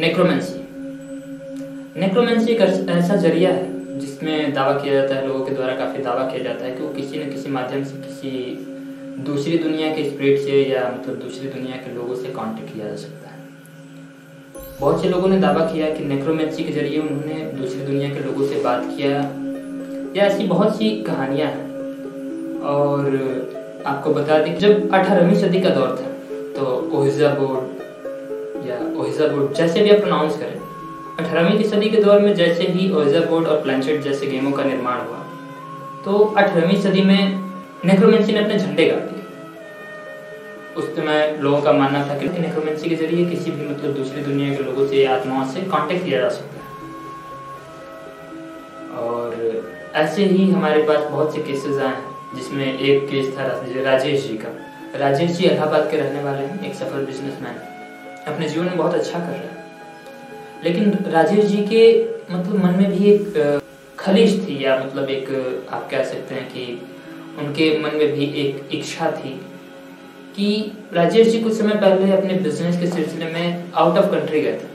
Necromancy necromancy एक ऐसा ज़रिया है, जिसमें दावा किया जाता है, लोगों के द्वारा काफ़ी दावा किया जाता है कि वो किसी न किसी माध्यम से किसी दूसरी दुनिया के स्पिरिट से या मतलब दूसरी दुनिया के लोगों से कांटेक्ट किया जा सकता है। बहुत से लोगों ने दावा किया कि नेक्रोमेंसी के ज़रिए उन्होंने दूसरी दुनिया के लोगों से बात किया, या ऐसी बहुत सी कहानियाँ हैं। और आपको बता दें जब अठारहवीं सदी का दौर था तो ओहिजा बोर्ड या ओहिजा बोर्ड जैसे भी आप प्रोनाउंस करें। अठारहवीं की सदी के दौर में जैसे ही ओहिजा बोर्ड और प्लानचेट जैसे गेमों का निर्माण हुआ तो अठारहवीं सदी में नेक्रोमेंसी ने अपने झंडे गाड़ दिए। उस समय लोगों का मानना था कि नेक्रोमेंसी के ज़रिए किसी भी मतलब दूसरी दुनिया के लोगों से आत्माओं से कांटेक्ट किया जा सकता है। और ऐसे ही हमारे पास बहुत से केसेस आए हैं, जिसमें एक केस था राजेश जी का। राजेश जी इलाहाबाद के रहने वाले हैं, एक सफल बिजनेसमैन अपने जीवन में बहुत अच्छा कर रहे हैं। लेकिन राजेश जी के मतलब मन में भी एक खलिश थी या मतलब एक, आप कह सकते हैं कि उनके मन में भी एक इच्छा थी कि राजेश जी कुछ समय पहले अपने बिज़नेस के सिलसिले में आउट ऑफ़ कंट्री गए थे।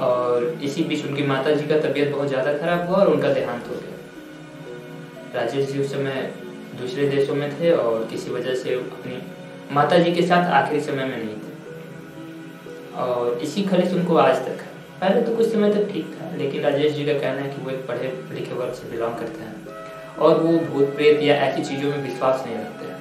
और इसी बीच उनकी माता जी का तबीयत बहुत ज़्यादा खराब हुआ और उनका देहांत हो गया। राजेश जी उस समय दूसरे देशों में थे और किसी वजह से अपनी माता जी के साथ आखिरी समय में नहीं और इसी खलिश उनको आज तक है। पहले तो कुछ समय तक ठीक था, लेकिन राजेश जी का कहना है कि वो एक पढ़े लिखे वर्ग से बिलोंग करते हैं और वो भूत, प्रेत या ऐसी चीज़ों में विश्वास नहीं रखते हैं।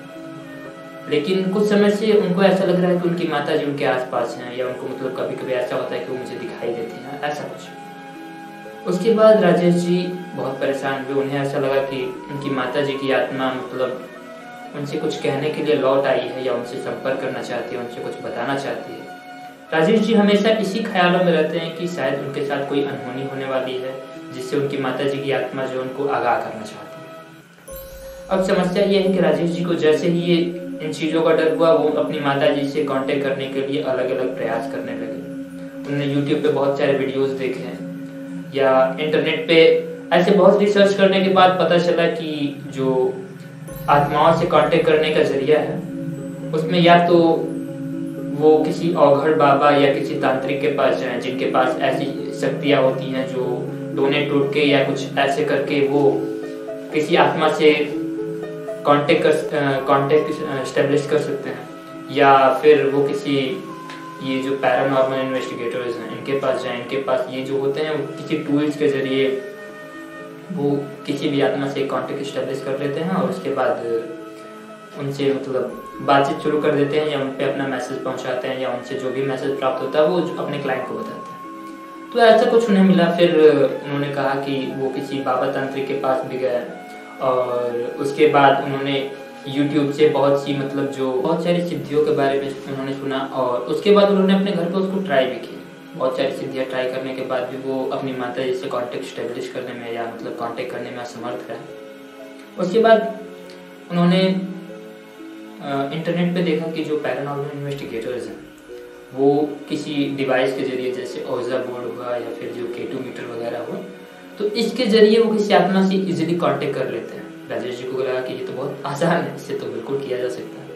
लेकिन कुछ समय से उनको ऐसा लग रहा है कि उनकी माता जी उनके आसपास हैं या उनको मतलब कभी कभी ऐसा होता है कि वो मुझे दिखाई देती हैं, ऐसा कुछ। उसके बाद राजेश जी बहुत परेशान हुए। उन्हें ऐसा लगा कि उनकी माता जी की आत्मा मतलब उनसे कुछ कहने के लिए लौट आई है या उनसे संपर्क करना चाहती है, उनसे कुछ बताना चाहती है। राजेश जी हमेशा इसी ख्यालों में रहते हैं कि शायद उनके साथ कोई अनहोनी होने वाली है, जिससे उनकी माता जी की आत्मा जो उनको आगाह करना चाहती है। अब समस्या ये है कि राजेश जी को जैसे ही ये इन चीज़ों का डर हुआ, वो अपनी माता जी से कांटेक्ट करने के लिए अलग अलग प्रयास करने लगे। उन्होंने यूट्यूब पे बहुत सारे वीडियोस देखे हैं, या इंटरनेट पे ऐसे बहुत रिसर्च करने के बाद पता चला कि जो आत्माओं से कांटेक्ट करने का ज़रिया है, उसमें या तो वो किसी औघड़ बाबा या किसी तांत्रिक के पास जाए, जिनके पास ऐसी शक्तियाँ होती हैं जो डोने टूट के या कुछ ऐसे करके वो किसी आत्मा से कांटेक्ट कर कांटेक्ट स्टेब्लिश कर सकते हैं। या फिर वो किसी, ये जो पैरानॉर्मल इन्वेस्टिगेटर्स हैं, इनके पास जाएँ, इनके पास ये जो होते हैं किसी टूल्स के ज़रिए वो किसी भी आत्मा से कांटेक्ट स्टेब्लिश कर लेते हैं और उसके बाद उनसे मतलब बातचीत शुरू कर देते हैं या उन पर अपना मैसेज पहुंचाते हैं या उनसे जो भी मैसेज प्राप्त होता है, वो अपने क्लाइंट को बताते हैं। तो ऐसा कुछ उन्हें मिला। फिर उन्होंने कहा कि वो किसी बाबा तांत्रिक के पास भी गए और उसके बाद उन्होंने यूट्यूब से बहुत सी मतलब जो बहुत सारी सिद्धियों के बारे में उन्होंने सुना और उसके बाद उन्होंने अपने घर पर उसको ट्राई भी किया। बहुत सारी सिद्धियाँ ट्राई करने के बाद भी वो अपनी माता जी से कॉन्टेक्ट स्टेब्लिश करने में या मतलब कॉन्टेक्ट करने में असमर्थ रहे। उसके बाद उन्होंने इंटरनेट पे देखा कि जो पैरानॉर्मल इन्वेस्टिगेटर्स हैं, वो किसी डिवाइस के ज़रिए जैसे ओजा बोर्ड हुआ या फिर जो केटू मीटर वगैरह हुआ तो इसके ज़रिए वो किसी आत्मा से इजीली कांटेक्ट कर लेते हैं। राजेश जी को लगा कि ये तो बहुत आसान है इससे तो बिल्कुल किया जा सकता है।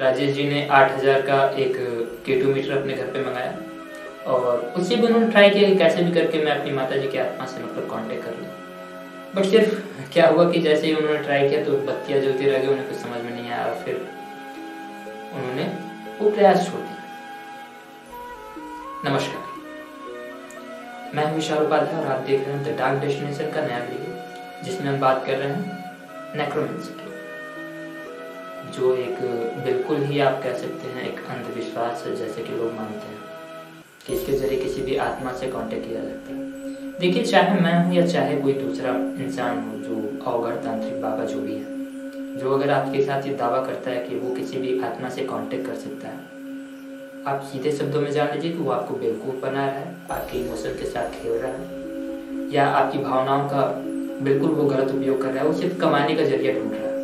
राजेश जी ने आठ हज़ार का एक केटू मीटर अपने घर पे मंगाया और उसी भी उन्होंने ट्राई किया कि कैसे भी करके मैं अपनी माता जी की आत्मा से मतलब कांटेक्ट कर लूँ। बट सिर्फ़ क्या हुआ कि जैसे ही उन्होंने ट्राई किया तो बत्तियाँ जलती रह गई उन्हें कुछ समझ में आया, फिर उन्होंने वो प्रयास छोड़ दिया। नमस्कार। मैं विशाल उपाध्याय और आप देख रहे हैं द डार्क डेस्टिनेशन का नया वीडियो जिसमें हम बात कर रहे हैं नेक्रोमेंसी की, जो एक बिल्कुल ही आप कह सकते हैं एक अंधविश्वास है, जैसे कि लोग मानते हैं, कि इसके ज़रिए किसी भी आत्मा से कांटेक्ट किया जाता है। देखिए, चाहे मैं हूँ या चाहे कोई दूसरा इंसान हो, जो अवगढ़ तांत्रिक बाबा जो भी है जो अगर आपके साथ ये दावा करता है कि वो किसी भी आत्मा से कांटेक्ट कर सकता है। आप सीधे शब्दों में जान लीजिए कि वो आपको बेवकूफ़ बना रहा है आपके इमोशन के साथ खेल रहा है, या आपकी भावनाओं का बिल्कुल वो गलत उपयोग कर रहा है, वो सिर्फ़ कमाने का ज़रिया ढूंढ रहा है।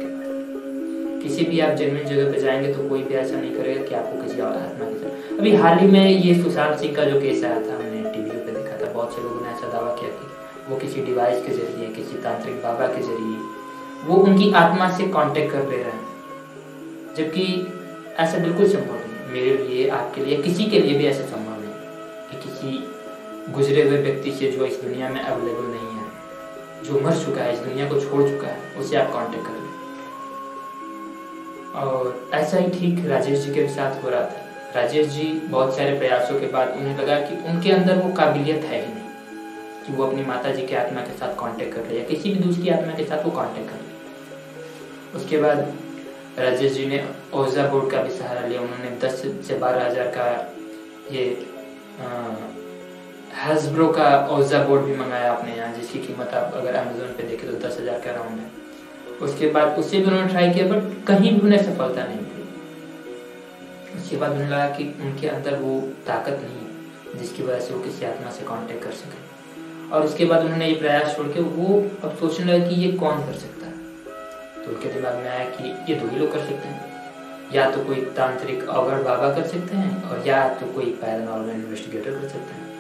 किसी भी आप जेनविन जगह पर जाएँगे तो कोई भी ऐसा नहीं करेगा कि आपको किसी और आत्मा की तरह। अभी हाल ही में ये सुशांत सिंह का जो केस आया था, हमने टीवी पे देखा था, बहुत से लोगों ने ऐसा दावा किया कि वो किसी डिवाइस के ज़रिए, किसी तांत्रिक बाबा के ज़रिए वो उनकी आत्मा से कांटेक्ट कर ले रहे हैं। जबकि ऐसा बिल्कुल संभव नहीं मेरे लिए, आपके लिए, किसी के लिए भी ऐसा संभव नहीं कि किसी गुजरे हुए व्यक्ति से जो इस दुनिया में अवेलेबल नहीं है, जो मर चुका है, इस दुनिया को छोड़ चुका है, उसे आप कांटेक्ट कर लें। और ऐसा ही ठीक राजेश जी के साथ हो रहा था। राजेश जी बहुत सारे प्रयासों के बाद उन्हें लगा कि उनके अंदर वो काबिलियत है ही नहीं, कि वो अपनी माता जी की आत्मा के साथ कांटेक्ट कर ले या किसी भी दूसरी आत्मा के साथ वो कांटेक्ट कर ले। उसके बाद राजेश जी ने ओजा बोर्ड का भी सहारा लिया। उन्होंने दस से बारह हज़ार का ये हजब्रो का ओजा बोर्ड भी मंगाया अपने यहाँ। जिसकी कीमत आप अगर अमेजोन पे देखें तो दस हज़ार का राउंड है। उसके बाद उससे भी उन्होंने ट्राई किया बट कहीं भी उन्हें सफलता नहीं मिली। उसके बाद उन्हें लगा कि उनके अंदर वो ताकत नहीं है, जिसकी वजह से वो किसी आत्मा से कांटेक्ट कर सके। और उसके बाद उन्होंने ये प्रयास छोड़ के वो अब सोचने लगा कि ये कौन कर सकता है तो उनके दिमाग में आया कि ये दो ही लोग कर सकते हैं। या तो कोई तांत्रिक अवगढ़ बाबा कर सकते हैं और या तो कोई पैरानॉर्मल इन्वेस्टिगेटर कर सकते हैं।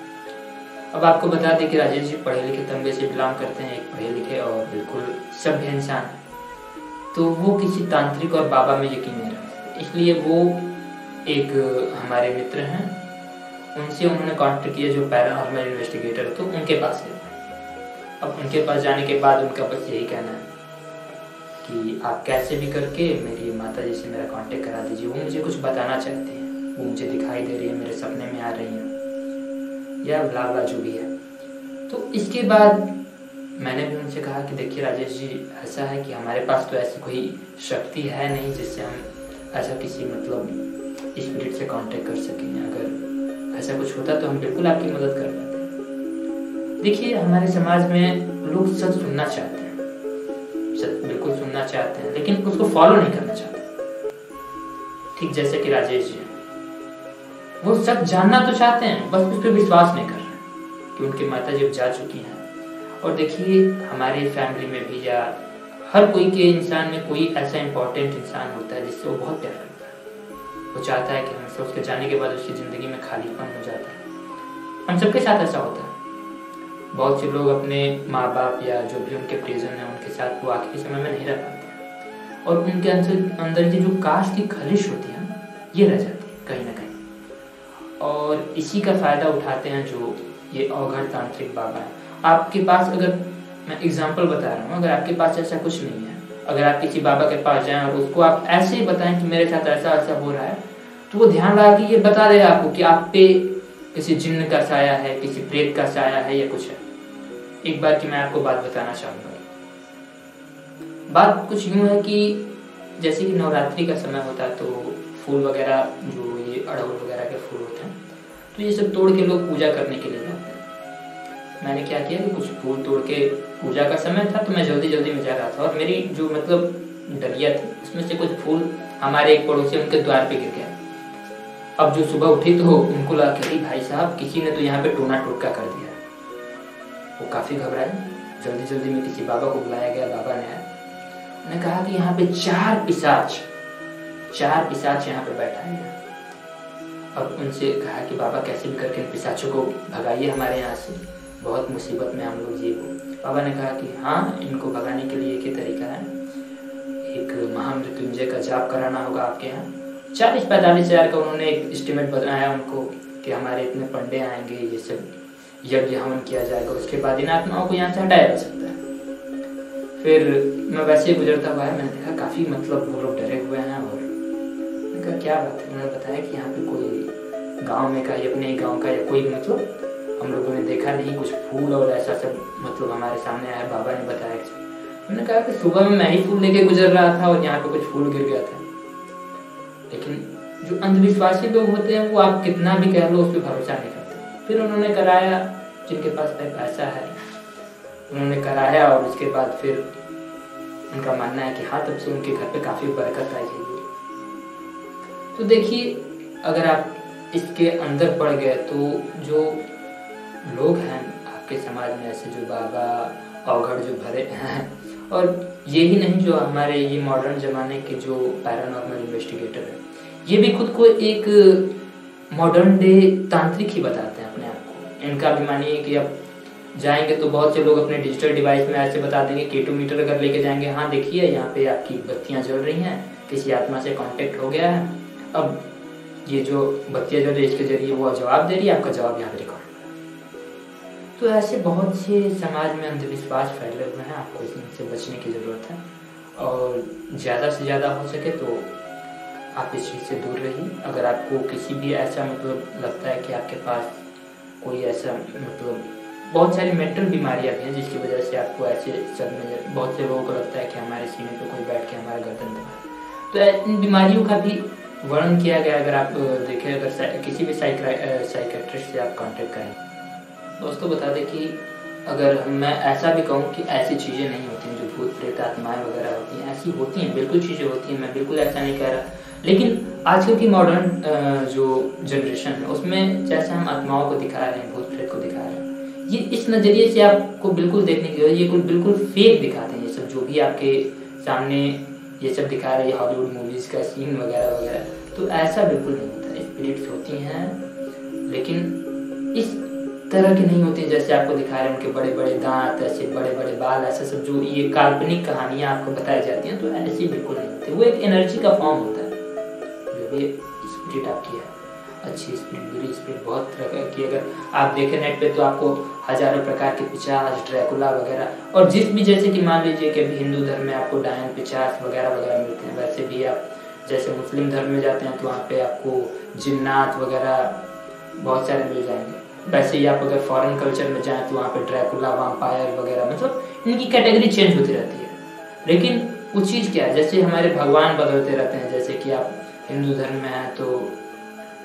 अब आपको बता दें कि राजेश जी पढ़े लिखे तबके से बिलोंग करते हैं, एक पढ़े लिखे और बिल्कुल सभ्य इंसान। तो वो किसी तांत्रिक और बाबा में यकीन नहीं रखते। इसलिए वो एक हमारे मित्र हैं। उनसे उन्होंने कॉन्टेक्ट किया जो पैरानॉर्मल इन्वेस्टिगेटर तो उनके पास गए। अब उनके पास जाने के बाद उनका बस यही कहना है। कि आप कैसे भी करके मेरी माता जी से मेरा कांटेक्ट करा दीजिए। वो मुझे कुछ बताना चाहते हैं। वो मुझे दिखाई दे रही है, मेरे सपने में आ रही हैं। या ब्ला जो भी है। तो इसके बाद मैंने भी उनसे कहा कि देखिए राजेश जी, ऐसा है कि हमारे पास तो ऐसी कोई शक्ति है नहीं जिससे हम ऐसा किसी मतलब स्पिरिट से कांटेक्ट कर सकें। अगर ऐसा कुछ होता तो हम बिल्कुल आपकी मदद कर पाते। देखिए, हमारे समाज में लोग सच सुनना चाहते हैं। चाहते हैं, लेकिन उसको फॉलो नहीं करना चाहते। ठीक जैसे कि राजेश जी। वो सच जानना तो चाहते हैं, बस उस पर विश्वास नहीं कर रहे कि उनकी माता जी जा चुकी हैं। और देखिए, हमारे फैमिली में भी या हर कोई के इंसान में कोई ऐसा इंपॉर्टेंट इंसान होता है जिससे वो बहुत प्यार करता है। वो चाहता है कि हमेशा उसके जाने के बाद उसकी ज़िंदगी में खालीपन हो जाता है। हम सबके साथ ऐसा होता है। बहुत से लोग अपने माँ बाप या जो भी उनके प्रिजन है, उनके साथ वो आखिरी समय में नहीं रह पाते और उनके अंदर अंदर की जो काश की खलिश होती है ये रह जाती है कहीं ना कहीं। और इसी का फ़ायदा उठाते हैं जो ये अवघड़ तांत्रिक बाबा है। आपके पास अगर, मैं एग्ज़ाम्पल बता रहा हूँ, अगर आपके पास ऐसा कुछ नहीं है, अगर आप किसी बाबा के पास जाएँ और उसको आप ऐसे ही बताएँ कि मेरे साथ ऐसा ऐसा हो रहा है तो वो ध्यान लगा कि ये बता देगा आपको कि आप पे किसी जिन्न का साया है, किसी प्रेत का साया है या कुछ है। एक बार की मैं आपको बात बताना चाहूँगा। बात कुछ यूँ है कि जैसे कि नवरात्रि का समय होता है तो फूल वगैरह, जो ये अड़हुल वगैरह के फूल होते हैं तो ये सब तोड़ के लोग पूजा करने के लिए जाते हैं। मैंने क्या किया कि कुछ फूल तोड़ के पूजा का समय था तो मैं जल्दी जल्दी में जा रहा था और मेरी जो मतलब डलिया थी, उसमें से कुछ फूल हमारे एक पड़ोसी उनके द्वार पे गिर गया। अब जो सुबह उठी तो उनको लगा कि भाई साहब, किसी ने तो यहाँ पे टोना टोटका कर दिया। वो काफ़ी घबराए। जल्दी जल्दी में किसी बाबा को बुलाया गया, बाबा ने आया। कहा कि यहाँ पे चार पिसाच चार पिसाच यहाँ पे बैठा है। अब उनसे कहा कि बाबा कैसे भी करके इन पिसाचों को भगाइए हमारे यहाँ से। बहुत मुसीबत में हम लोग ये हो। बाबा ने कहा कि हाँ इनको भगाने के लिए एक ही तरीका है। एक महामृत्युंजय का जाप कराना होगा आपके यहाँ। चालीस पैंतालीस हज़ार का उन्होंने एक एस्टिमेट बताया उनको कि हमारे इतने पंडे आएँगे, ये सब। यज्ञ हवन किया जाएगा, उसके बाद इन आत्माओं को यहाँ से हटाया जा सकता है। फिर मैं वैसे ही गुजरता हुआ है, मैंने देखा काफ़ी मतलब वो लोग डरे हुए हैं और मैंने क्या बात है? उन्होंने बताया कि यहाँ पे कोई गाँव में का या अपने गाँव का या कोई मतलब हम लोगों ने देखा नहीं, कुछ फूल और ऐसा सब मतलब हमारे सामने आया, बाबा ने बताया मैंने कहा कि सुबह में मैं ही फूल लेके गुजर रहा था और यहाँ पे कुछ फूल गिर गया था। लेकिन जो अंधविश्वासी लोग होते हैं, वो आप कितना भी कह लो, उस पर भरोसा नहीं करते। फिर उन्होंने कराया, जिनके पास पैसा है। उन्होंने कराया और उसके बाद फिर उनका मानना है कि हाँ तब से उनके घर पे काफ़ी बरकत आई है। तो देखिए, अगर आप इसके अंदर पड़ गए तो जो लोग हैं आपके समाज में, ऐसे जो बाबा अवघड़ जो भरे हैं, और यही नहीं जो हमारे ये मॉडर्न जमाने के जो पैरानॉर्मल इन्वेस्टिगेटर है, ये भी खुद को एक मॉडर्न डे तांत्रिक ही बताते हैं। इनका भी मानिए कि अब जाएँगे तो बहुत से लोग अपने डिजिटल डिवाइस में ऐसे बता देंगे केटो मीटर अगर लेके जाएँगे हाँ देखिए, यहाँ पे आपकी बत्तियाँ जल रही हैं, किसी आत्मा से कांटेक्ट हो गया है। अब ये जो बत्तियाँ जो इसके ज़रिए वो जवाब दे रही है, आपका जवाब यहाँ पे रिकॉर्ड तो ऐसे बहुत से समाज में अंधविश्वास फैले हुए हैं, आपको इनसे बचने की ज़रूरत है। और ज़्यादा से ज़्यादा हो सके तो आप इस चीज़ से दूर रहिए। अगर आपको किसी भी ऐसा मतलब लगता है कि आपके पास कोई ऐसा मतलब बहुत सारी मेंटल बीमारियाँ भी हैं जिसकी वजह से आपको ऐसे सब में बहुत से लोगों को लगता है कि हमारे सीने पे कोई बैठ के हमारा गर्दन दबा तो इन बीमारियों का भी वर्णन किया गया अगर आप देखें, अगर किसी भी साइकेट्रिस्ट से आप कांटेक्ट करें। दोस्तों बता दें कि अगर मैं ऐसा भी कहूँ कि ऐसी चीज़ें नहीं होती हैं जो भूत प्रेत आत्माएँ वगैरह होती हैं, ऐसी होती हैं, बिल्कुल चीज़ें होती हैं, मैं बिल्कुल ऐसा नहीं कह रहा। लेकिन आजकल की मॉडर्न जो जनरेशन है, उसमें जैसे हम आत्माओं को दिखा रहे हैं, भूत प्रेत को दिखा रहे हैं, ये इस नज़रिए से आपको बिल्कुल देखने की ये कुछ बिल्कुल फेक दिखाते हैं, ये सब जो भी आपके सामने ये सब दिखा रहे हैं हॉलीवुड मूवीज़ का सीन वगैरह वगैरह तो ऐसा बिल्कुल नहीं होता स्पिरिट्स होती हैं, लेकिन इस तरह की नहीं होती जैसे आपको दिखा रहे हैं, उनके बड़े बड़े दांत, ऐसे बड़े बड़े बाल, ऐसे सब जो ये काल्पनिक कहानियाँ आपको बताई जाती हैं तो ऐसी बिल्कुल नहीं होती, वो एक एनर्जी का फॉर्म होता है। ये स्पिरिट आपकी है। अच्छी स्पिरिट बुरी स्पिरिट बहुत तरह की अगर आप देखें नेट पे तो आपको हज़ारों प्रकार के पिचास, ड्रैकुला वगैरह, और जिस भी, जैसे कि मान लीजिए कि अभी हिंदू धर्म में आपको डायन पिचास वगैरह वगैरह मिलते हैं, वैसे भी आप, जैसे मुस्लिम धर्म में जाते हैं तो वहाँ पे आपको जिन्नात वगैरह बहुत सारे मिल जाएँगे। वैसे ही आप अगर फॉरेन कल्चर में जाएँ तो वहाँ पे ड्रैकुला वाम्पायर वगैरह मतलब इनकी कैटेगरी चेंज होती रहती है। लेकिन वो चीज़ क्या है? जैसे हमारे भगवान बदलते रहते हैं, जैसे कि आप हिंदू धर्म में है तो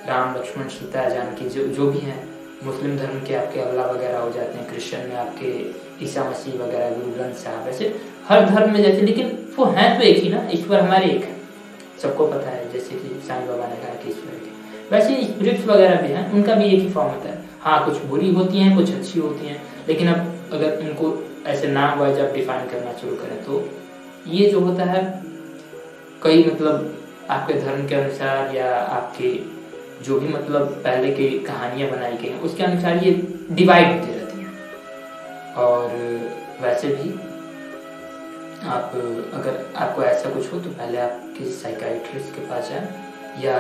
राम, लक्ष्मण, सीता, जानकी, जो जो भी हैं, मुस्लिम धर्म के आपके अल्लाह वगैरह हो जाते हैं, क्रिश्चियन में आपके ईसा मसीह वगैरह, गुरु ग्रंथ साहब, ऐसे हर धर्म में जैसे लेकिन वो हैं तो एक ही ना, ईश्वर हमारे एक है। सबको पता है, जैसे कि साईं बाबा ने कहा कि ईश्वर के। वैसे स्पिरिट्स वगैरह भी हैं, उनका भी एक ही फॉर्म होता है। हाँ कुछ बुरी होती हैं, कुछ अच्छी होती हैं, लेकिन अब अगर उनको ऐसे नाम वाइज आप डिफाइन करना शुरू करें तो ये जो होता है, कई मतलब आपके धर्म के अनुसार या आपके जो भी मतलब पहले की कहानियाँ बनाई गई हैं, उसके अनुसार ये डिवाइड होती रहती हैं। और वैसे भी आप अगर आपको ऐसा कुछ हो तो पहले आप किसी साइकाइट्रिस्ट के पास जाएँ, या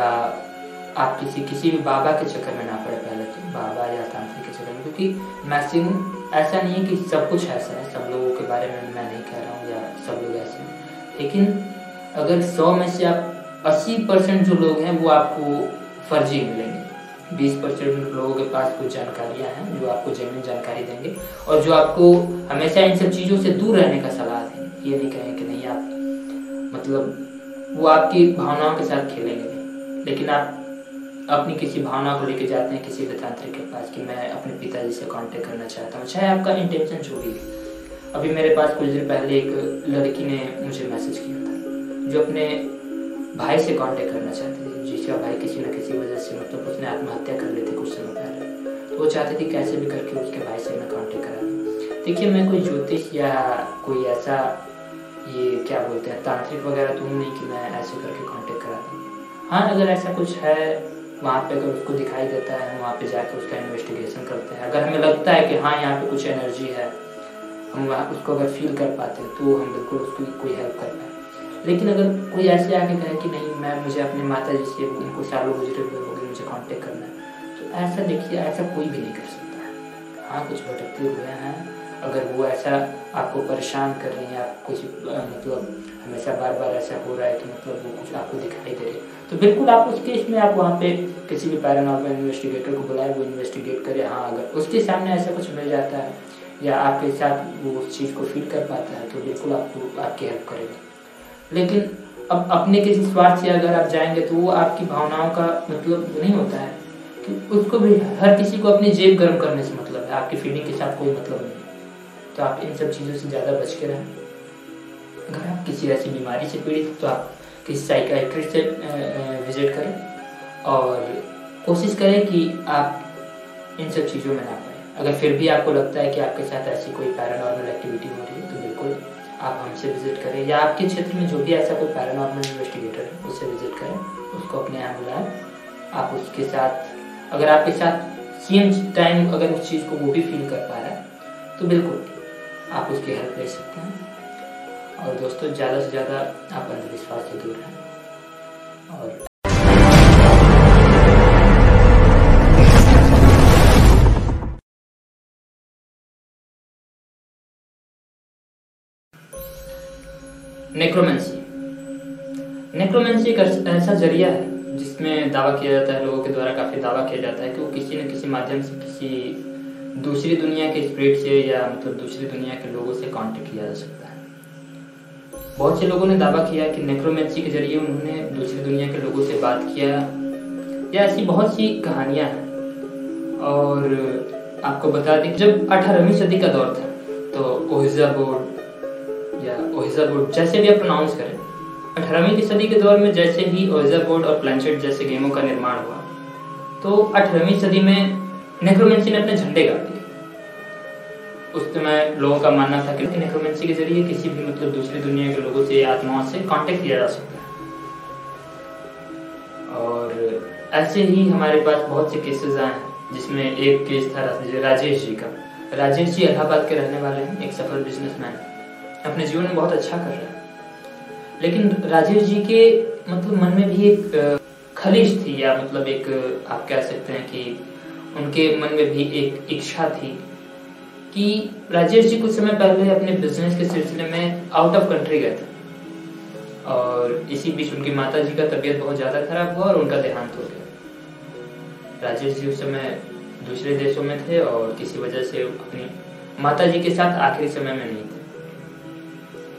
आप किसी किसी भी बाबा के चक्कर में ना पड़े पहले तो बाबा या तांत्रिक के चक्कर में, क्योंकि मैक्सिमम ऐसा नहीं है कि सब कुछ ऐसा है, सब लोगों के बारे में मैं नहीं कह रहा हूँ, या सब लोग ऐसे हैं। लेकिन अगर सौ में से आप अस्सी परसेंट जो लोग हैं, वो आपको फर्जी मिलेंगे। बीस परसेंट लोगों के पास कुछ जानकारियाँ हैं, जो आपको ज़मीन जानकारी देंगे और जो आपको हमेशा इन सब चीज़ों से दूर रहने का सलाह देंगे। ये नहीं कहें कि नहीं आप मतलब वो आपकी भावनाओं के साथ खेलेंगे लेकिन आप अपनी किसी भावना को लेके जाते हैं, किसी तांत्रिक के पास कि मैं अपने पिताजी से कांटेक्ट करना चाहता हूँ। चाहे आपका इंटेंशन जो भी अभी मेरे पास कुछ दिन पहले एक लड़की ने मुझे मैसेज किया था, जो अपने भाई से कांटेक्ट करना चाहती थी जिसका भाई किसी न किसी वजह से मतलब उसने आत्महत्या कर ली थी कुछ समय पहले। तो वो चाहती थी कैसे भी करके उसके भाई से मैं कांटेक्ट करा दूँ। देखिए, मैं कोई ज्योतिष या कोई ऐसा ये क्या बोलते हैं, तांत्रिक वगैरह तो नहीं कि मैं ऐसे करके कांटेक्ट करा दूँ। हाँ अगर ऐसा कुछ है, वहाँ पे अगर उसको दिखाई देता है, हम वहाँ पे जाकर उसका इन्वेस्टिगेशन करते हैं। अगर हमें लगता है कि हाँ यहाँ पे कुछ एनर्जी है, हम वहाँ उसको अगर फील कर पाते हैं तो हम बिल्कुल उसकी कोई हेल्प कर पाए लेकिन अगर कोई ऐसे आके कहे कि नहीं, मैं, मुझे अपने माता जी से उनको सालों गुजरे हुए हो गए मुझे कांटेक्ट करना है तो ऐसा देखिए, ऐसा कोई भी नहीं कर सकता है। हाँ कुछ भटकते हुए हैं। अगर वो ऐसा आपको परेशान कर रही हैं, आप कुछ मतलब हमेशा बार बार ऐसा हो रहा है कि मतलब वो कुछ आपको दिखाई दे रहे तो बिल्कुल आप उस केस में आप वहाँ पे किसी भी पैरानॉर्मल इन्वेस्टिगेटर को बुलाए, वो इन्वेस्टिगेट करे। हाँ अगर उसके सामने ऐसा कुछ मिल जाता है, या आपके साथ वो उस चीज़ को फील कर पाता है तो बिल्कुल आपको आपकी हेल्प करेगा। लेकिन अब अपने किसी स्वार्थ से अगर आप जाएँगे तो वो आपकी भावनाओं का मतलब नहीं होता है। कि उसको भी हर किसी को अपनी जेब गर्म करने से मतलब है। आपकी फीलिंग के साथ कोई मतलब नहीं तो आप इन सब चीज़ों से ज़्यादा बच के रहें। अगर आप किसी ऐसी बीमारी से पीड़ित तो आप किसी साइकाइट्रिस्ट से विज़िट करें और कोशिश करें कि आप इन सब चीज़ों में ना पाए अगर फिर भी आपको लगता है कि आपके साथ ऐसी कोई पैरानॉर्मल एक्टिविटी हो रही है तो बिल्कुल आप हमसे विज़िट करें, या आपके क्षेत्र में जो भी ऐसा कोई पैरानॉर्मल इन्वेस्टिगेटर है, उससे विज़िट करें, उसको अपने यहाँ बुलाएँ। आप उसके साथ, अगर आपके साथ सेम टाइम अगर उस चीज़ को वो भी फील कर पा रहा है तो बिल्कुल आप उसकी हेल्प ले सकते हैं। और दोस्तों, ज़्यादा से ज़्यादा आप अंधविश्वास से दूर रहें। और नेक्रोमेंसी नेक्रोमेंसी एक ऐसा ज़रिया है जिसमें दावा किया जाता है, लोगों के द्वारा काफ़ी दावा किया जाता है कि वो किसी न किसी माध्यम से किसी दूसरी दुनिया के स्पिरिट से या मतलब दूसरी दुनिया के लोगों से कांटेक्ट किया जा सकता है। बहुत से लोगों ने दावा किया कि नेक्रोमेंसी के ज़रिए उन्होंने दूसरी दुनिया के लोगों से बात किया या ऐसी बहुत सी कहानियाँ हैं। और आपको बता दें जब अठारहवीं सदी का दौर था तो ओहिजा बोर्ड बोर्ड जैसे भी आप प्रोनाउंस करें। अठारहवीं की सदी के दौर में जैसे ही ओहिजा बोर्ड और प्लानचेट जैसे गेमों का निर्माण हुआ तो अठारहवीं सदी में नेक्रोमेंसी ने अपने झंडे गाड़ दिए। उस समय लोगों का मानना था कि नेक्रोमेंसी के ज़रिए किसी भी मतलब दूसरी दुनिया के लोगों से आत्माओं से कांटेक्ट किया जा सकता है। और ऐसे ही हमारे पास बहुत से केसेस आए हैं, जिसमें एक केस था राजेश जी का। राजेश जी इलाहाबाद के रहने वाले हैं, एक सफल बिजनेसमैन अपने जीवन में बहुत अच्छा कर रहे हैं। लेकिन राजेश जी के मतलब मन में भी एक खलिश थी या मतलब एक, आप कह सकते हैं कि उनके मन में भी एक इच्छा थी कि राजेश जी कुछ समय पहले अपने बिज़नेस के सिलसिले में आउट ऑफ़ कंट्री गए थे। और इसी बीच उनकी माता जी का तबीयत बहुत ज़्यादा खराब हुआ और उनका देहांत हो गया। राजेश जी उस समय दूसरे देशों में थे और किसी वजह से अपनी माता जी के साथ आखिरी समय में नहीं थे।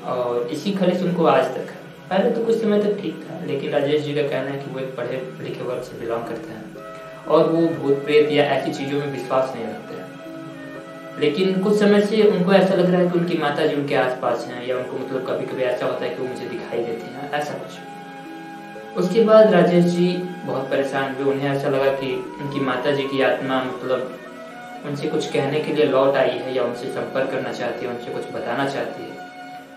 और इसी खलिश उनको आज तक है। पहले तो कुछ समय तक ठीक था, लेकिन राजेश जी का कहना है कि वो एक पढ़े लिखे वर्ग से बिलोंग करते हैं और वो भूत प्रेत या ऐसी चीज़ों में विश्वास नहीं रखते हैं। लेकिन कुछ समय से उनको ऐसा लग रहा है कि उनकी माता जी उनके आसपास हैं या उनको मतलब कभी कभी ऐसा होता है कि वो मुझे दिखाई देती हैं, ऐसा कुछ। उसके बाद राजेश जी बहुत परेशान हुए। उन्हें ऐसा लगा कि उनकी माता जी की आत्मा मतलब उनसे कुछ कहने के लिए लौट आई है या उनसे संपर्क करना चाहती है, उनसे कुछ बताना चाहती है।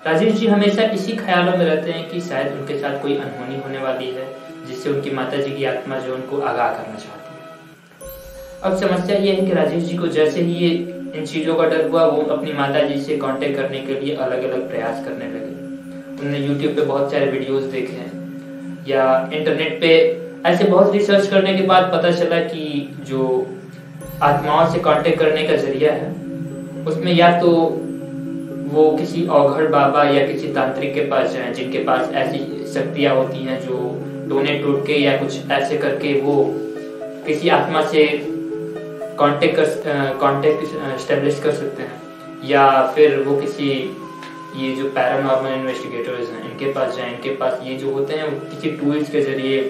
राजेश जी हमेशा इसी ख्यालों में रहते हैं कि शायद उनके साथ कोई अनहोनी होने वाली है, जिससे उनकी माता जी की आत्मा जो उनको आगाह करना चाहती है। अब समस्या ये है कि राजेश जी को जैसे ही ये इन चीज़ों का डर हुआ, वो अपनी माता जी से कांटेक्ट करने के लिए अलग अलग प्रयास करने लगे। उन्होंने यूट्यूब पे बहुत सारे वीडियोस देखे हैं, या इंटरनेट पे ऐसे बहुत रिसर्च करने के बाद पता चला कि जो आत्माओं से कांटेक्ट करने का ज़रिया है, उसमें या तो वो किसी औघड़ बाबा या किसी तांत्रिक के पास जाए, जिनके पास ऐसी शक्तियाँ होती हैं जो डोने टूट के या कुछ ऐसे करके वो किसी आत्मा से कांटेक्ट कर कांटेक्ट स्टेब्लिश कर सकते हैं। या फिर वो किसी, ये जो पैरानॉर्मल इन्वेस्टिगेटर्स हैं, इनके पास जाए, इनके पास ये जो होते हैं किसी टूल्स के ज़रिए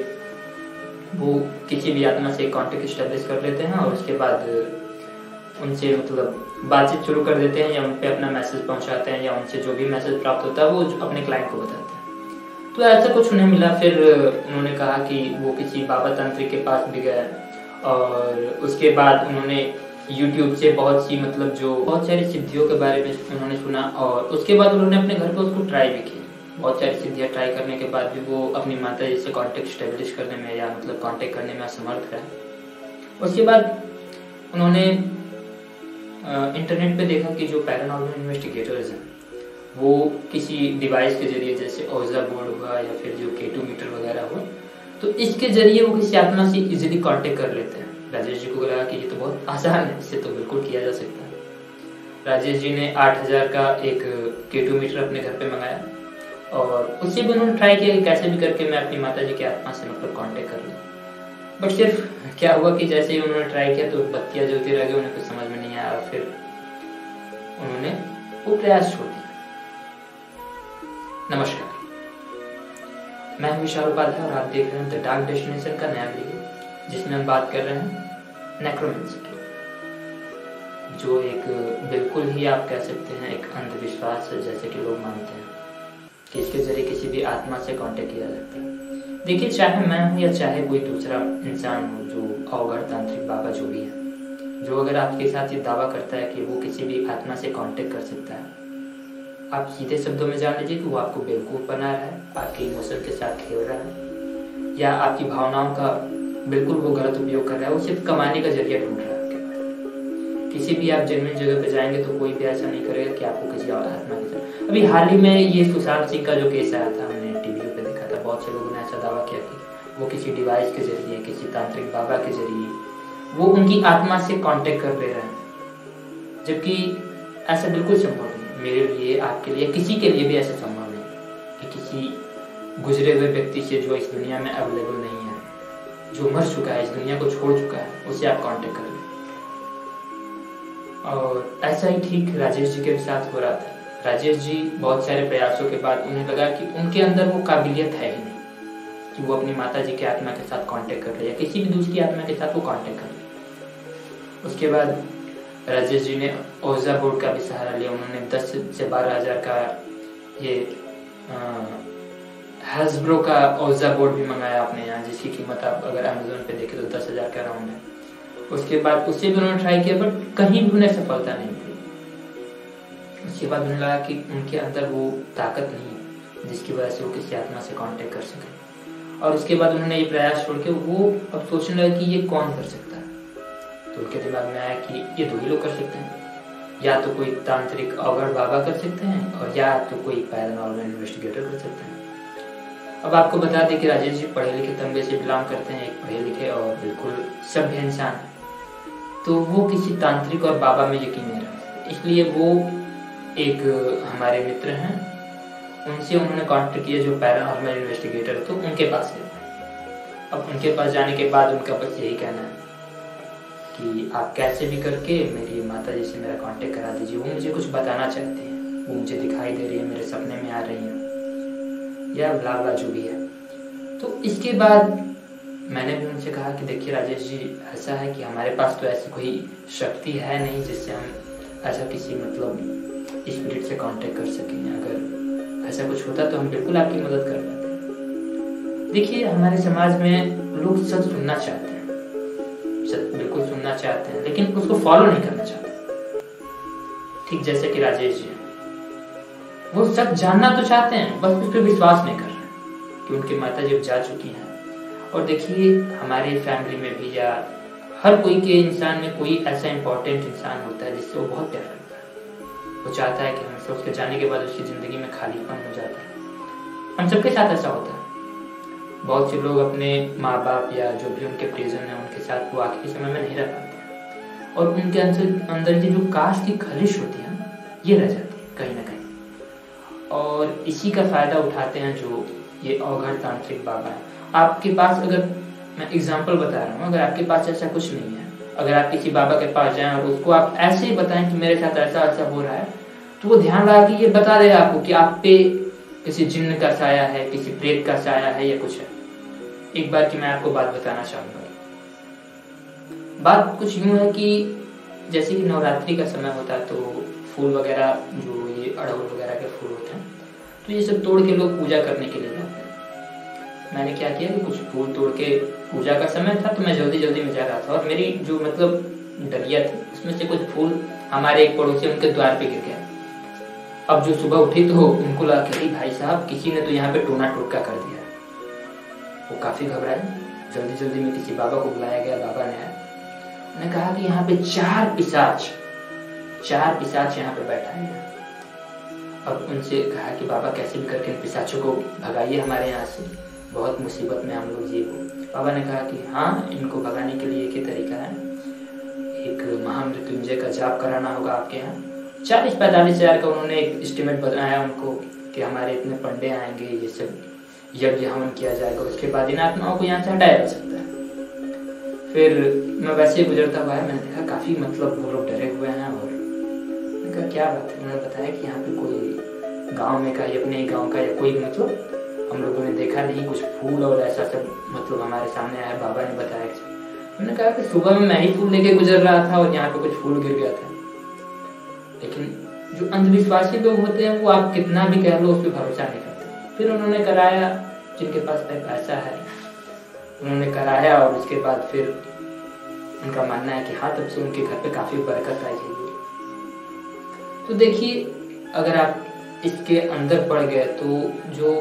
वो किसी भी आत्मा से कांटेक्ट स्टेब्लिश कर लेते हैं और उसके बाद उनसे मतलब बातचीत शुरू कर देते हैं या उन पर अपना मैसेज पहुंचाते हैं या उनसे जो भी मैसेज प्राप्त होता है वो अपने क्लाइंट को बताते हैं। तो ऐसा कुछ उन्हें मिला। फिर उन्होंने कहा कि वो किसी बाबा तांत्रिक के पास भी गए और उसके बाद उन्होंने यूट्यूब से बहुत सी मतलब जो बहुत सारी सिद्धियों के बारे में उन्होंने सुना और उसके बाद उन्होंने अपने घर पर उसको ट्राई भी किया। बहुत सारी सिद्धियाँ ट्राई करने के बाद भी वो अपनी माता जी से कॉन्टेक्ट स्टेब्लिश करने में या मतलब कॉन्टेक्ट करने में असमर्थ रहे। उसके बाद उन्होंने इंटरनेट पे देखा कि जो पैरानॉर्मल इन्वेस्टिगेटर्स हैं, वो किसी डिवाइस के ज़रिए, जैसे ओजा बोर्ड हुआ या फिर जो केटू मीटर वगैरह हुआ तो इसके ज़रिए वो किसी आत्मा से इजीली कांटेक्ट कर लेते हैं। राजेश जी को लगा कि ये तो बहुत आसान है इससे तो बिल्कुल किया जा सकता है। राजेश जी ने आठ हज़ार का एक केटू मीटर अपने घर पे मंगाया और उससे भी उन्होंने ट्राई किया कि कैसे भी करके मैं अपनी माता जी की आत्मा से मतलब कांटेक्ट कर लूँ। बट सिर्फ़ क्या हुआ कि जैसे ही उन्होंने ट्राई किया तो बत्तियाँ जलती रह गई उन्हें कुछ समझ में आया फिर उन्होंने वो प्रयास छोड़ दिया। नमस्कार। मैं विशाल उपाध्याय और आप देख रहे हैं द डार्क डेस्टिनेशन का नया वीडियो जिसमें हम बात कर रहे हैं नेक्रोमेंसी की, जो एक बिल्कुल ही आप कह सकते हैं एक अंधविश्वास है जैसे कि लोग मानते हैं, कि इसके ज़रिए किसी भी आत्मा से कांटेक्ट किया जाता है। देखिए, चाहे मैं हूँ या चाहे कोई दूसरा इंसान हो, जो अवगढ़ तांत्रिक बाबा जो भी है जो अगर आपके साथ ये दावा करता है कि वो किसी भी आत्मा से कांटेक्ट कर सकता है। आप सीधे शब्दों में जान लीजिए कि वो आपको बेवकूफ़ बना रहा है, आपके इमोशन के साथ खेल रहा है, या आपकी भावनाओं का बिल्कुल वो गलत उपयोग कर रहा है, वो सिर्फ़ कमाने का ज़रिया ढूंढ रहा है आपके किसी भी आप जेनविन जगह पर जाएँगे तो कोई भी ऐसा नहीं करेगा कि आपको किसी और आत्मा के साथ। अभी हाल ही में ये सुशांत सिंह का जो केस आया था, हमने टीवी पे देखा था, बहुत से लोगों ने ऐसा दावा किया कि वो किसी डिवाइस के ज़रिए, किसी तांत्रिक बाबा के ज़रिए वो उनकी आत्मा से कांटेक्ट कर ले रहे हैं। जबकि ऐसा बिल्कुल संभव नहीं। मेरे लिए, आपके लिए, किसी के लिए भी ऐसा संभव नहीं कि किसी गुजरे हुए व्यक्ति से जो इस दुनिया में अवेलेबल नहीं है, जो मर चुका है, इस दुनिया को छोड़ चुका है, उसे आप कांटेक्ट कर लें और ऐसा ही ठीक राजेश जी के साथ हो रहा था। राजेश जी बहुत सारे प्रयासों के बाद उन्हें लगा कि उनके अंदर वो काबिलियत है ही नहीं कि वो अपनी माता जी की आत्मा के साथ कांटेक्ट कर ले या किसी भी दूसरी आत्मा के साथ वो कांटेक्ट कर ले। उसके बाद राजेश जी ने ओजा बोर्ड का भी सहारा लिया। उन्होंने दस से बारह हज़ार का ये हजब्रो का ओजा बोर्ड भी मंगाया अपने यहाँ। जिसकी कीमत आप अगर अमेजोन पे देखें तो दस हज़ार का राउंड है। उसके बाद उससे भी उन्होंने ट्राई किया बट कहीं भी उन्हें सफलता नहीं मिली। उसके बाद उन्हें लगा कि उनके अंदर वो ताकत नहीं है, जिसकी वजह से वो किसी आत्मा से कांटेक्ट कर सके। और उसके बाद उन्होंने ये प्रयास छोड़ के वो अब सोचने लगा कि ये कौन कर सकता तो उनके दिमाग में आया कि ये दो ही लोग कर सकते हैं। या तो कोई तांत्रिक अवगढ़ बाबा कर सकते हैं और या तो कोई पैरानॉर्मल इन्वेस्टिगेटर कर सकते हैं। अब आपको बता दें कि राजेश जी पढ़े लिखे तंबे से बिलोंग करते हैं, एक पढ़े लिखे और बिल्कुल सभ्य इंसान। तो वो किसी तांत्रिक और बाबा में यकीन नहीं रखते। इसलिए वो एक हमारे मित्र हैं। उनसे उन्होंने कॉन्टेक्ट किया जो पैरानॉर्मल इन्वेस्टिगेटर तो उनके पास गए। अब उनके पास जाने के बाद उनका बस यही कहना है। कि आप कैसे भी करके मेरी माता जी से मेरा कांटेक्ट करा दीजिए। वो मुझे कुछ बताना चाहते हैं। वो मुझे दिखाई दे रही है, मेरे सपने में आ रही हैं। या ब्ला जो भी है। तो इसके बाद मैंने भी उनसे कहा कि देखिए राजेश जी, ऐसा है कि हमारे पास तो ऐसी कोई शक्ति है नहीं जिससे हम ऐसा किसी मतलब स्पिरिट से कांटेक्ट कर सकें। अगर ऐसा कुछ होता तो हम बिल्कुल आपकी मदद कर पाते। देखिए, हमारे समाज में लोग सच सुनना चाहते हैं। लेकिन उसको फॉलो नहीं करना चाहते। ठीक जैसे कि राजेश जी वो सच जानना तो चाहते हैं, बस उस पर विश्वास नहीं कर रहे कि उनकी माता जी जा चुकी हैं। और देखिए, हमारे फैमिली में भी या हर कोई के इंसान में कोई ऐसा इंपॉर्टेंट इंसान होता है जिससे वो बहुत प्यार करता है। वो चाहता है कि हमेशा उसके जाने के बाद उसकी ज़िंदगी में खालीपन हो जाता है। हम सबके साथ ऐसा होता है। बहुत से लोग अपने माँ बाप या जो भी उनके प्रिजन है, उनके साथ वो आखिरी समय में नहीं रह पाते। और उनके अंदर अंदर की जो काश की खलिश होती है ये रह जाती है, कहीं ना कहीं। और इसी का फ़ायदा उठाते हैं जो ये अवघड़ तांत्रिक बाबा है। आपके पास अगर मैं एग्ज़ाम्पल बता रहा हूँ, अगर आपके पास ऐसा कुछ नहीं है, अगर आप किसी बाबा के पास जाएँ और उसको आप ऐसे ही बताएँ कि मेरे साथ ऐसा ऐसा हो रहा है तो वो ध्यान लगा कि ये बता देगा आपको कि आप पे किसी जिन्न का साया है, किसी प्रेत का साया है या कुछ है। एक बार की मैं आपको बात बताना चाहूँगा। बात कुछ यूँ है कि जैसे कि नवरात्रि का समय होता है तो फूल वगैरह, जो ये अड़हुल वगैरह के फूल होते हैं तो ये सब तोड़ के लोग पूजा करने के लिए जाते हैं। मैंने क्या किया कि कुछ फूल तोड़ के पूजा का समय था तो मैं जल्दी जल्दी में जा रहा था और मेरी जो मतलब डलिया थी, उसमें से कुछ फूल हमारे एक पड़ोसी उनके द्वार पे गिर गया। अब जो सुबह उठी तो उनको लगा कि भाई साहब, किसी ने तो यहाँ पे टोना टोटका कर दिया वो काफ़ी घबराए। जल्दी जल्दी में किसी बाबा को बुलाया गया, बाबा ने आया। उन्होंने कहा कि यहाँ पे चार पिसाच चार पिसाच यहाँ पे बैठा है। अब उनसे कहा कि बाबा कैसे भी करके इन पिसाचों को भगाइए हमारे यहाँ से, बहुत मुसीबत में हम लोग जी हो। बाबा ने कहा कि हाँ इनको भगाने के लिए एक ही तरीका है। एक महामृत्युंजय का जाप कराना होगा आपके यहाँ। चालीस पैंतालीस हज़ार का उन्होंने एक एस्टिमेट बताया उनको कि हमारे इतने पंडे आएँगे, ये सब यज्ञ हवन किया जाएगा। उसके बाद इन आत्माओं को यहाँ से हटाया जा सकता है। फिर मैं वैसे ही गुजरता हुआ है, मैंने देखा काफ़ी मतलब वो लोग डरे हुए हैं और मैंने कहा, क्या बात है? उन्होंने बताया कि यहाँ पे कोई गाँव में का या अपने गाँव का या कोई मतलब हम लोगों ने देखा नहीं, कुछ फूल और ऐसा सब मतलब हमारे सामने आया, बाबा ने बताया। मैंने कहा कि सुबह में मैं ही फूल लेके गुजर रहा था और यहाँ पे कुछ फूल गिर गया था। लेकिन जो अंधविश्वासी लोग होते हैं, वो आप कितना भी कह लो, उस पर भरोसा नहीं करते। फिर उन्होंने कराया, जिनके पास पैसा है उन्होंने कराया और उसके बाद फिर उनका मानना है कि हाँ तब से उनके घर पे काफ़ी बरकत आई है तो देखिए, अगर आप इसके अंदर पड़ गए तो जो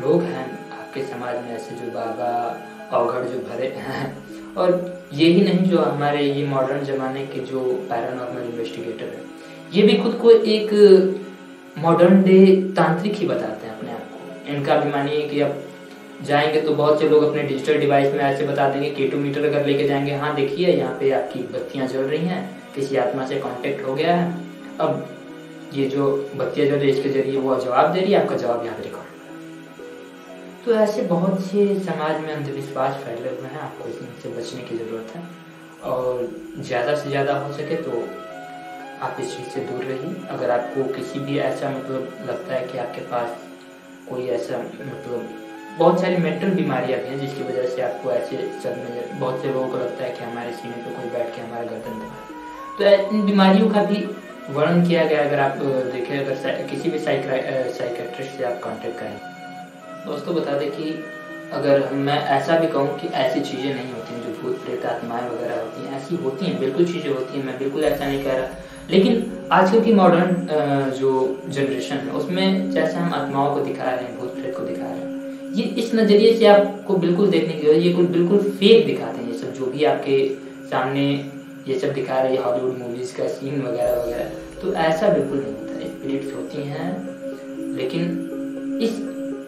लोग हैं आपके समाज में ऐसे जो बाबा अवघड़ जो भरे हैं, और ये ही नहीं जो हमारे ये मॉडर्न जमाने के जो पैरानॉर्मल इन्वेस्टिगेटर है, ये भी खुद को एक मॉडर्न डे तांत्रिक ही बताते हैं अपने आप को। इनका भी मानिए कि अब जाएँगे तो बहुत से लोग अपने डिजिटल डिवाइस में ऐसे बता देंगे केटू मीटर अगर लेके जाएँगे हाँ देखिए, यहाँ पे आपकी बत्तियाँ जल रही हैं, किसी आत्मा से कांटेक्ट हो गया है। अब ये जो बत्तियाँ जल रही है, इसके ज़रिए वो जवाब दे रही है, आपका जवाब यहाँ पे रिकॉर्ड तो ऐसे बहुत से समाज में अंधविश्वास फैले हुए हैं, आपको इनसे बचने की ज़रूरत है। और ज़्यादा से ज़्यादा हो सके तो आप इस चीज़ से दूर रहिए। अगर आपको किसी भी ऐसा मतलब लगता है कि आपके पास कोई ऐसा मतलब बहुत सारी मेंटल बीमारियाँ भी हैं जिसकी वजह से आपको ऐसे में बहुत से लोगों को लगता है कि हमारे सीने पे कोई बैठ के हमारा गर्दन दबा तो इन बीमारियों का भी वर्णन किया गया अगर आप देखें, अगर किसी भी साइकेट्रिस्ट से आप कांटेक्ट करें। दोस्तों, बता दें कि अगर मैं ऐसा भी कहूँ कि ऐसी चीज़ें नहीं होती हैं जो भूत प्रेत आत्माएँ वगैरह होती हैं, ऐसी होती हैं, बिल्कुल चीज़ें होती हैं, मैं बिल्कुल ऐसा नहीं कह रहा। लेकिन आजकल की मॉडर्न जो जनरेशन है, उसमें जैसे हम आत्माओं को दिखा रहे हैं, भूत प्रेत को दिखा रहे हैं ये इस नज़रिए से आपको बिल्कुल देखने की ये कुछ बिल्कुल फेक दिखाते हैं ये सब, जो भी आपके सामने ये सब दिखा रहे हैं हॉलीवुड मूवीज़ का सीन वगैरह वगैरह। तो ऐसा बिल्कुल नहीं होता स्पिरिट्स होती हैं, लेकिन इस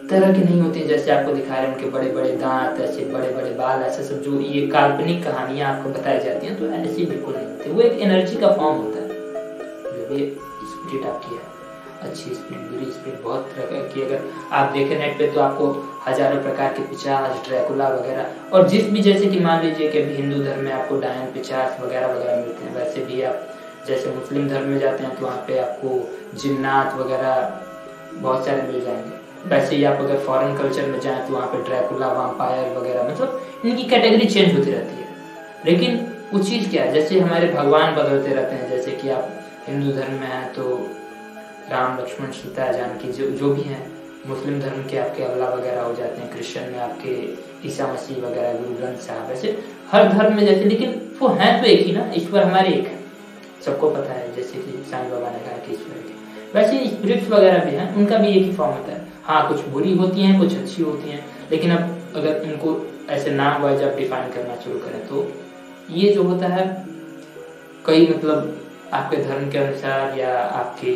तरह के नहीं होती जैसे आपको दिखा रहे हैं उनके बड़े बड़े दांत, ऐसे बड़े बड़े बाल, ऐसे सब जो ये काल्पनिक कहानियाँ आपको बताई जाती हैं तो ऐसी बिल्कुल नहीं होती। वो एक एनर्जी का फॉर्म होता है, जो भी स्पिरिट आपकी है। अच्छी स्पीड बुरी स्पीड बहुत तरह की। अगर आप देखें नेट पे तो आपको हज़ारों प्रकार के पिचास, ड्रैकुला वगैरह। और जिस भी, जैसे कि मान लीजिए कि अभी हिंदू धर्म में आपको डायन पिचास वगैरह वगैरह मिलते हैं। वैसे भी आप, जैसे मुस्लिम धर्म में जाते हैं तो वहाँ पे आपको जिन्नात वगैरह बहुत सारे मिल जाएँगे। वैसे ही आप अगर फॉरेन कल्चर में जाएँ तो वहाँ पे ड्रैकुला वाम्पायर वगैरह मतलब इनकी कैटेगरी चेंज होती रहती है। लेकिन वो चीज़ क्या है? जैसे हमारे भगवान बदलते रहते हैं, जैसे कि आप हिंदू धर्म में है तो राम लक्ष्मण सीता जानकी जो जो भी हैं, मुस्लिम धर्म के आपके अवला वगैरह हो जाते हैं, क्रिश्चियन में आपके ईसा मसीह वगैरह, गुरु ग्रंथ साहब, ऐसे हर धर्म में जैसे, लेकिन वो हैं तो एक ही ना, ईश्वर हमारे एक है। सबको पता है, जैसे कि साईं बाबा ने कहा कि ईश्वर के वैसे स्पिरिट्स वगैरह भी हैं, उनका भी एक ही फॉर्म होता है। हाँ कुछ बुरी होती हैं, कुछ अच्छी होती हैं, लेकिन अब अगर इनको ऐसे नाम वाइज आप डिफाइन करना शुरू करें तो ये जो होता है, कई मतलब आपके धर्म के अनुसार या आपके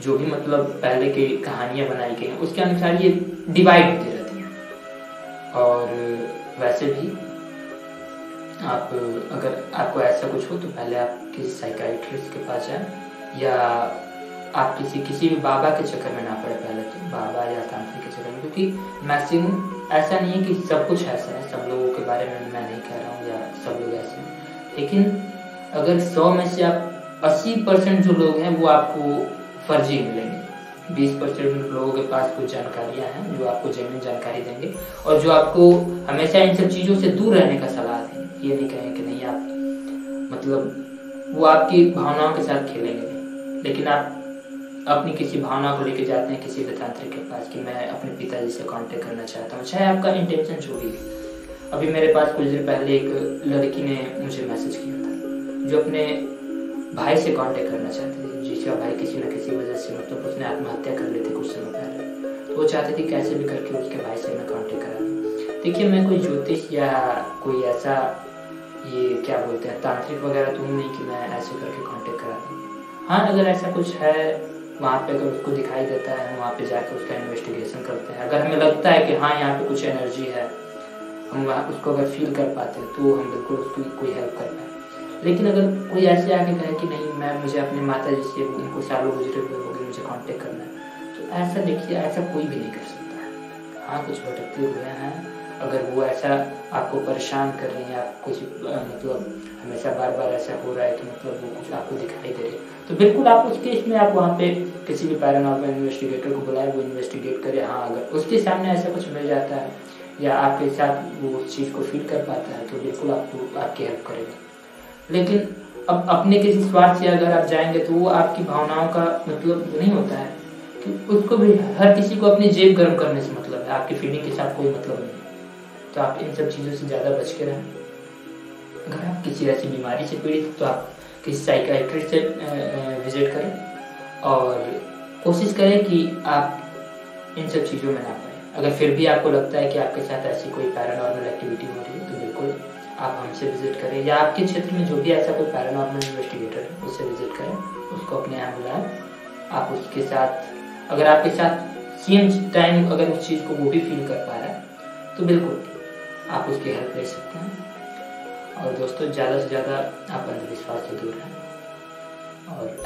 जो भी मतलब पहले की कहानियाँ बनाई गई हैं, उसके अनुसार ये डिवाइड होती रहती हैं। और वैसे भी आप, अगर आपको ऐसा कुछ हो तो पहले आप किसी साइकाइट्रिस्ट के पास जाए, या आप किसी किसी भी बाबा के चक्कर में ना पड़े पहले तो बाबा या तांत्रिक के चक्कर में, क्योंकि मैक्सिमम ऐसा नहीं है कि सब कुछ ऐसा है, सब लोगों के बारे में मैं नहीं कह रहा हूँ, या सब लोग ऐसे हैं। लेकिन अगर सौ में से आप अस्सी परसेंट जो लोग हैं, वो आपको फर्जी मिलेंगे। बीस परसेंट लोगों के पास कुछ जानकारियाँ हैं, जो आपको जेन्यून जानकारी देंगे और जो आपको हमेशा इन सब चीज़ों से दूर रहने का सलाह देंगे। ये नहीं कहें कि नहीं आप मतलब वो आपकी भावनाओं के साथ खेलेंगे। लेकिन आप अपनी किसी भावना को लेकर जाते हैं किसी वितांत्रिक के पास कि मैं अपने पिताजी से कांटेक्ट करना चाहता हूँ, चाहे आपका इंटेंशन जो भी अभी मेरे पास कुछ दिन पहले एक लड़की ने मुझे मैसेज किया था, जो अपने भाई से कांटेक्ट करना चाहते थे। जिसका भाई किसी न किसी वजह से मतलब उसने आत्महत्या कर ली थी कुछ समय पहले। तो वो चाहते थे कैसे भी करके उसके भाई से मैं कांटेक्ट करा देखिए, मैं कोई ज्योतिष या कोई ऐसा ये क्या बोलते हैं, तांत्रिक वगैरह तो नहीं कि मैं ऐसे करके कांटेक्ट करा दूँ। हाँ अगर ऐसा कुछ है, वहाँ पे अगर उसको दिखाई देता है, हम वहाँ पे जाकर उसका इन्वेस्टिगेशन करते हैं। अगर हमें लगता है कि हाँ यहाँ पे कुछ एनर्जी है, हम वहाँ उसको अगर फील कर पाते हैं तो हम बिल्कुल उसकी कोई हेल्प कर पाए। लेकिन अगर कोई ऐसे आके कहे कि नहीं मैं मुझे अपने माता जी से उनको सालों गुजरे हुए हो गए मुझे कांटेक्ट करना है तो ऐसा देखिए, ऐसा कोई भी नहीं कर सकता है। हाँ कुछ भटकते हुए हैं। अगर वो ऐसा आपको परेशान कर रही हैं, आप कुछ मतलब हमेशा बार बार ऐसा हो रहा है कि मतलब वो कुछ आपको दिखाई दे रही तो बिल्कुल आप उस केस में आप वहाँ पे किसी भी पैरानॉर्मल इन्वेस्टिगेटर को बुलाए, वो इन्वेस्टिगेट करे। हाँ अगर उसके सामने ऐसा कुछ मिल जाता है, या आपके साथ वो उस चीज़ को फील कर पाता है तो बिल्कुल आपको आपकी हेल्प करेगा। लेकिन अब अपने किसी स्वार्थ से अगर आप जाएँगे तो वो आपकी भावनाओं का मतलब नहीं होता है। कि उसको भी हर किसी को अपनी जेब गर्म करने से मतलब है। आपकी फीलिंग के साथ कोई मतलब नहीं तो आप इन सब चीज़ों से ज़्यादा बच के रहें। अगर आप किसी ऐसी बीमारी से पीड़ित तो आप किसी साइकाइट्रिस्ट से विज़िट करें और कोशिश करें कि आप इन सब चीज़ों में ना पाए अगर फिर भी आपको लगता है कि आपके साथ ऐसी कोई पैरानॉर्मल एक्टिविटी हो रही है तो बिल्कुल आप हमसे विज़िट करें या आपके क्षेत्र में जो भी ऐसा कोई पैरानॉर्मल इन्वेस्टिगेटर है उससे विज़िट करें, उसको अपने यहाँ बुलाएँ। आप उसके साथ, अगर आपके साथ सेम टाइम अगर उस चीज़ को वो भी फील कर पा रहा है तो बिल्कुल आप उसकी हेल्प ले सकते हैं। और दोस्तों, ज़्यादा से ज़्यादा आप अंधविश्वास से दूर रहें। और